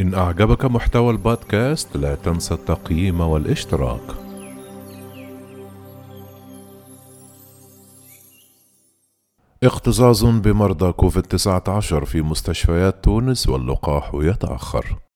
إن أعجبك محتوى البودكاست لا تنسى التقييم والاشتراك. اكتظاظ بمرضى كوفيد 19 في مستشفيات تونس واللقاح يتأخر.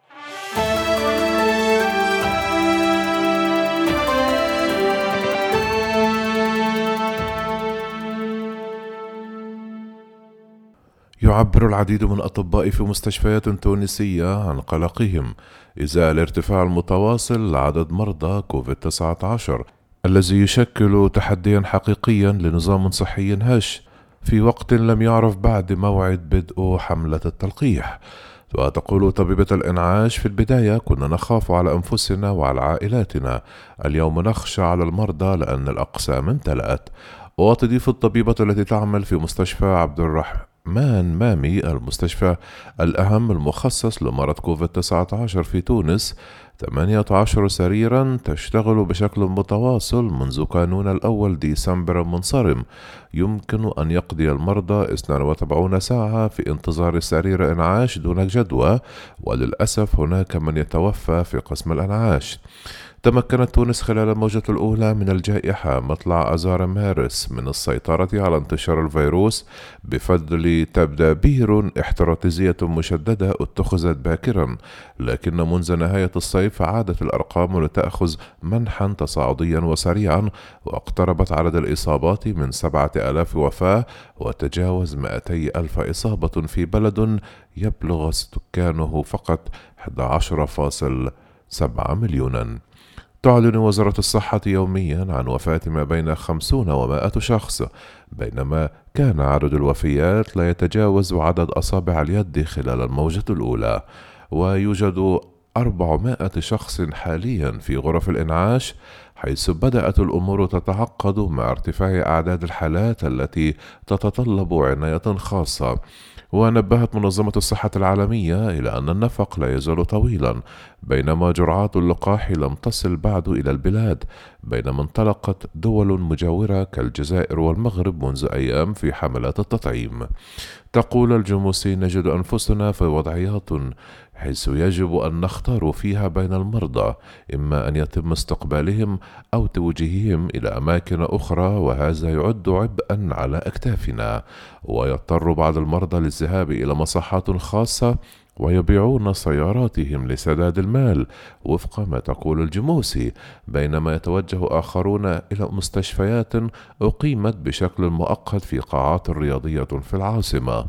يعبر العديد من الأطباء في مستشفيات تونسية عن قلقهم إزاء الارتفاع المتواصل لعدد مرضى كوفيد-19 الذي يشكل تحديا حقيقيا لنظام صحي هش في وقت لم يعرف بعد موعد بدء حملة التلقيح. وتقول طبيبة الإنعاش في البداية كنا نخاف على أنفسنا وعلى عائلاتنا. اليوم نخشى على المرضى لأن الأقسام امتلأت. وتضيف الطبيبة التي تعمل في مستشفى عبد الرحمن مان مامي المستشفى الأهم المخصص لمرض كوفيد 19 في تونس. 18 سريرا تشتغل بشكل متواصل منذ كانون الأول ديسمبر المنصرم يمكن أن يقضي المرضى 42 ساعة في انتظار سرير إنعاش دون جدوى وللأسف هناك من يتوفى في قسم الإنعاش. تمكنت تونس خلال الموجة الأولى من الجائحة مطلع أذار مارس من السيطرة على انتشار الفيروس بفضل تدابير احتراتيزية مشددة اتخذت باكرا لكن منذ نهاية الصيف عادت الأرقام لتأخذ منحا تصاعديا وسريعا واقتربت عدد الإصابات من سبعة آلاف وفاة وتجاوز مائتي ألف إصابة في بلد يبلغ سكانه فقط 11.7 مليونا. تعلن وزارة الصحة يوميا عن وفاة ما بين خمسون ومائة شخص بينما كان عدد الوفيات لا يتجاوز عدد أصابع اليد خلال الموجة الأولى ويوجد أربعمائة شخص حاليا في غرف الإنعاش حيث بدأت الأمور تتعقد مع ارتفاع أعداد الحالات التي تتطلب عناية خاصة. ونبهت منظمة الصحة العالمية إلى أن النفق لا يزال طويلا بينما جرعات اللقاح لم تصل بعد إلى البلاد بينما انطلقت دول مجاورة كالجزائر والمغرب منذ أيام في حملات التطعيم. تقول الجموسي نجد أنفسنا في وضعيات حيث يجب أن نختار فيها بين المرضى إما أن يتم استقبالهم أو توجيههم إلى أماكن أخرى وهذا يعد عبئا على أكتافنا. ويضطر بعض المرضى للذهاب إلى مصحات خاصة ويبيعون سياراتهم لسداد المال وفق ما تقول الجموسي بينما يتوجه آخرون إلى مستشفيات أقيمت بشكل مؤقت في قاعات رياضية في العاصمة.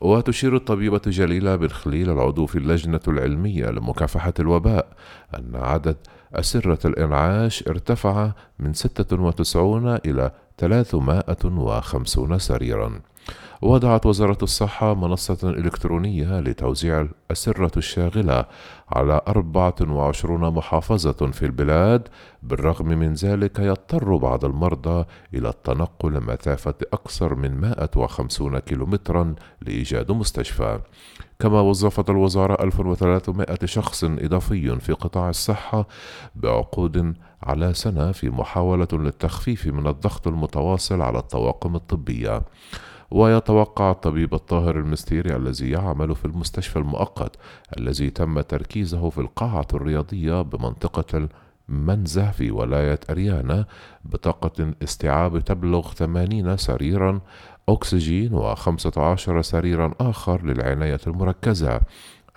وتشير الطبيبة جليلة بن خليل العضو في اللجنة العلمية لمكافحة الوباء أن عدد أسرة الإنعاش ارتفع من 96 إلى 350 سريرا. وضعت وزارة الصحة منصة إلكترونية لتوزيع الأسرة الشاغلة على 24 محافظة في البلاد بالرغم من ذلك يضطر بعض المرضى إلى التنقل مسافة أكثر من 150 كيلومترا لإيجاد مستشفى. كما وظفت الوزارة 1300 شخص إضافي في قطاع الصحة بعقود على سنة في محاولة للتخفيف من الضغط المتواصل على الطواقم الطبية. ويتوقع الطبيب الطاهر المستيري الذي يعمل في المستشفى المؤقت الذي تم تركيزه في القاعة الرياضية بمنطقة المنزه في ولاية أريانا بطاقة استيعاب تبلغ 80 سريرا أكسجين و15 سريرا آخر للعناية المركزة.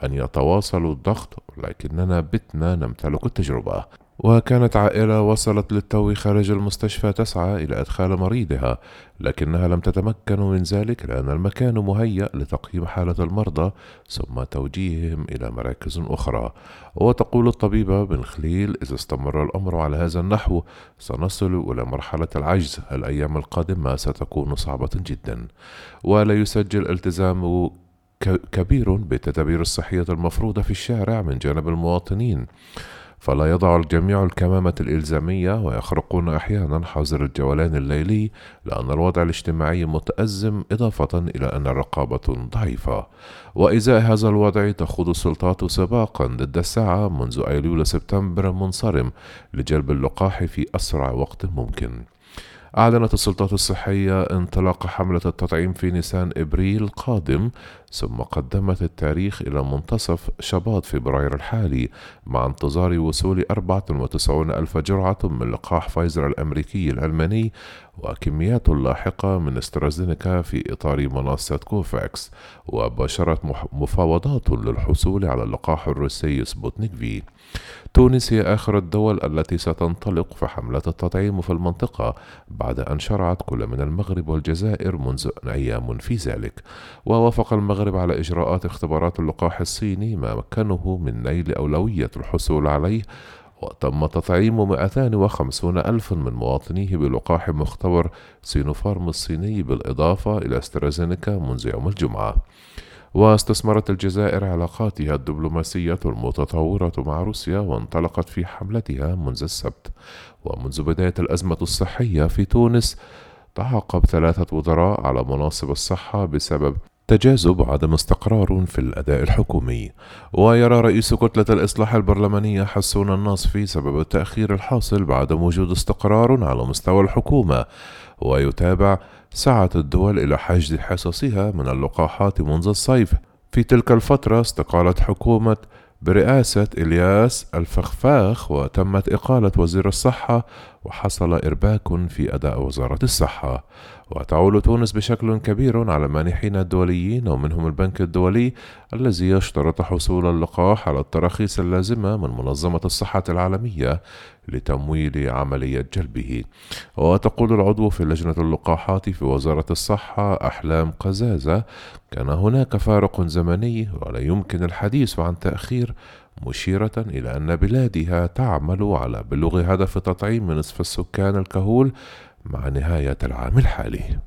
أن يتواصلوا الضغط لكننا بتنا نمتلك التجربة. وكانت عائلة وصلت للتو خارج المستشفى تسعى إلى إدخال مريضها لكنها لم تتمكن من ذلك لأن المكان مهيأ لتقييم حالة المرضى ثم توجيههم إلى مراكز أخرى. وتقول الطبيبة بن خليل إذا استمر الأمر على هذا النحو سنصل إلى مرحلة العجز. الأيام القادمة ستكون صعبة جدا. ولا يسجل التزام كبير بالتدابير الصحية المفروضة في الشارع من جانب المواطنين. فلا يضع الجميع الكمامة الإلزامية ويخرقون أحيانا حظر الجولان الليلي لأن الوضع الاجتماعي متأزم إضافة إلى أن الرقابة ضعيفة. وإزاء هذا الوضع تخوض السلطات سباقا ضد الساعة منذ أيلول سبتمبر المنصرم لجلب اللقاح في أسرع وقت ممكن. أعلنت السلطات الصحية انطلاق حملة التطعيم في نيسان إبريل القادم ثم قدمت التاريخ إلى منتصف شباط فبراير الحالي مع انتظار وصول 94 ألف جرعة من لقاح فايزر الأمريكي الألماني وكميات لاحقة من استرازينيكا في إطار منصة كوفاكس وباشرت مفاوضات للحصول على اللقاح الروسي سبوتنيك في. تونس هي آخر الدول التي ستنطلق في حملة التطعيم في المنطقة بعد أن شرعت كل من المغرب والجزائر منذ أيام في ذلك ووافق المغرب على إجراءات اختبارات اللقاح الصيني ما مكنه من نيل أولوية الحصول عليه وتم تطعيم 250 ألف من مواطنيه بلقاح مختبر سينوفارم الصيني بالإضافة إلى استرازينيكا منذ يوم الجمعة. واستثمرت الجزائر علاقاتها الدبلوماسية المتطورة مع روسيا وانطلقت في حملتها منذ السبت. ومنذ بداية الأزمة الصحية في تونس تعاقب ثلاثة وزراء على مناصب الصحة بسبب تجاذب عدم استقرار في الأداء الحكومي. ويرى رئيس كتلة الإصلاح البرلمانية حسون الناصفي سبب التأخير الحاصل بعدم وجود استقرار على مستوى الحكومة. ويتابع سعت الدول إلى حجز حصصها من اللقاحات منذ الصيف. في تلك الفترة استقالت حكومة برئاسة إلياس الفخفاخ وتمت إقالة وزير الصحة وحصل إرباك في أداء وزارة الصحة. وتعول تونس بشكل كبير على مانحين الدوليين ومنهم البنك الدولي الذي يشترط حصول اللقاح على التراخيص اللازمة من منظمة الصحة العالمية لتمويل عملية جلبه. وتقول العضو في لجنة اللقاحات في وزارة الصحة أحلام قزازة كان هناك فارق زمني ولا يمكن الحديث عن تأخير مشيرة إلى أن بلادها تعمل على بلوغ هدف تطعيم نصف السكان الكهول مع نهاية العام الحالي.